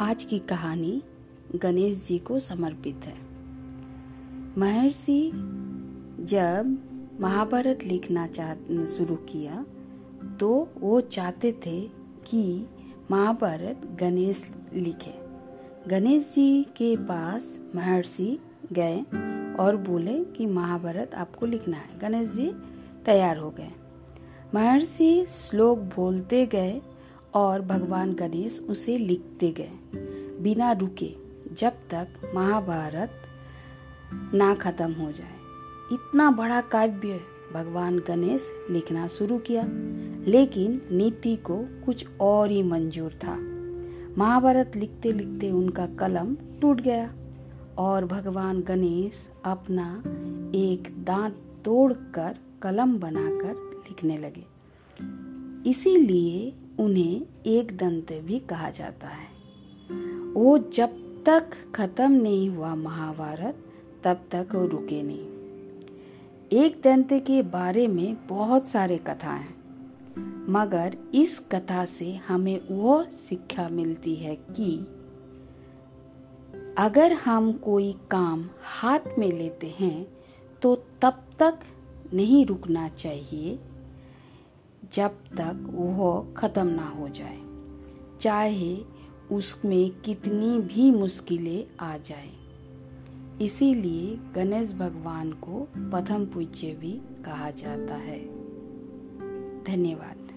आज की कहानी गणेश जी को समर्पित है। महर्षि जब महाभारत लिखना चाह, शुरू किया तो वो चाहते थे कि महाभारत गणेश लिखे। गणेश जी के पास महर्षि गए और बोले कि महाभारत आपको लिखना है। गणेश जी तैयार हो गए। महर्षि श्लोक बोलते गए और भगवान गणेश उसे लिखते गए। बिना रुके, जब तक महाभारत ना खत्म हो जाए। इतना बड़ा काव्य भगवान गणेश लिखना शुरू किया, लेकिन नीति को कुछ और ही मंजूर था। महाभारत लिखते लिखते उनका कलम टूट गया और भगवान गणेश अपना एक दांत तोड़कर कलम बनाकर लिखने लगे। इसीलिए उन्हें एक दंत भी कहा जाता है। वो जब तक खत्म नहीं हुआ महाभारत, तब तक वो रुके नहीं। एक दंत के बारे में बहुत सारे कथा हैं, मगर इस कथा से हमें वो शिक्षा मिलती है कि अगर हम कोई काम हाथ में लेते हैं तो तब तक नहीं रुकना चाहिए। जब तक वह खत्म ना हो जाए, चाहे उसमें कितनी भी मुश्किलें आ जाए। इसीलिए गणेश भगवान को प्रथम पूज्य भी कहा जाता है। धन्यवाद।